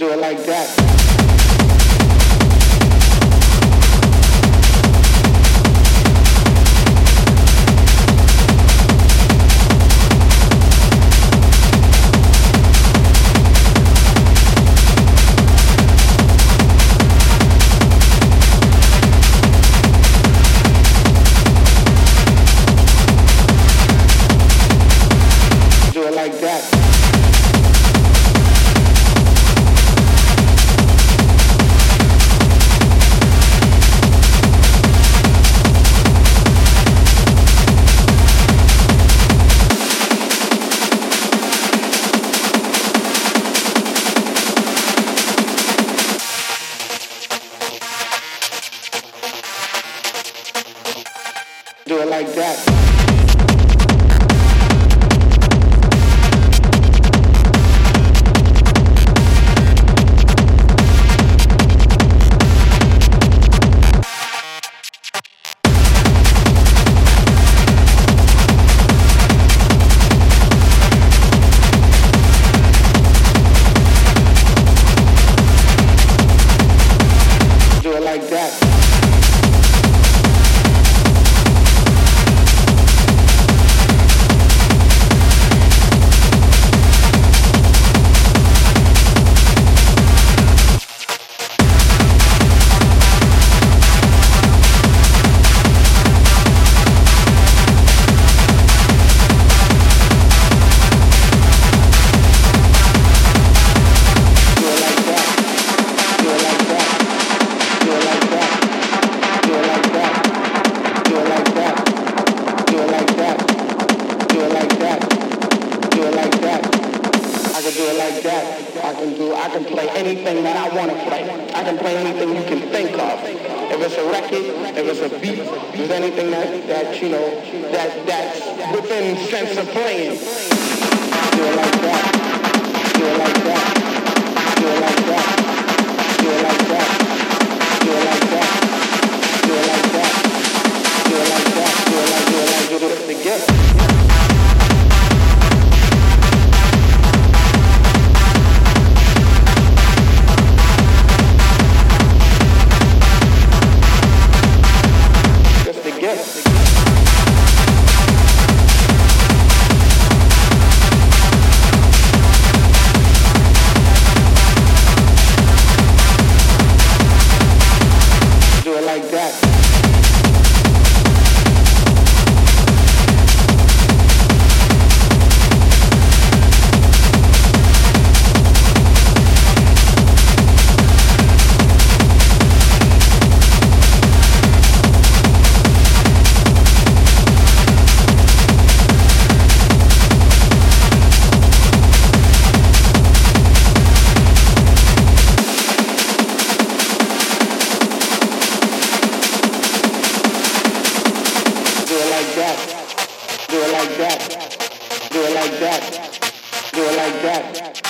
do it like that. Do it like that. Like that. Like that. I can do. I can play anything that I want to play. I can play anything you can think of. If it's a record, if it's a beat, if it's anything that that you know that that's within sense of playing. Do it like that. Do it like that. Do it like that. That. Do it like that. Do it like that. Do it like that.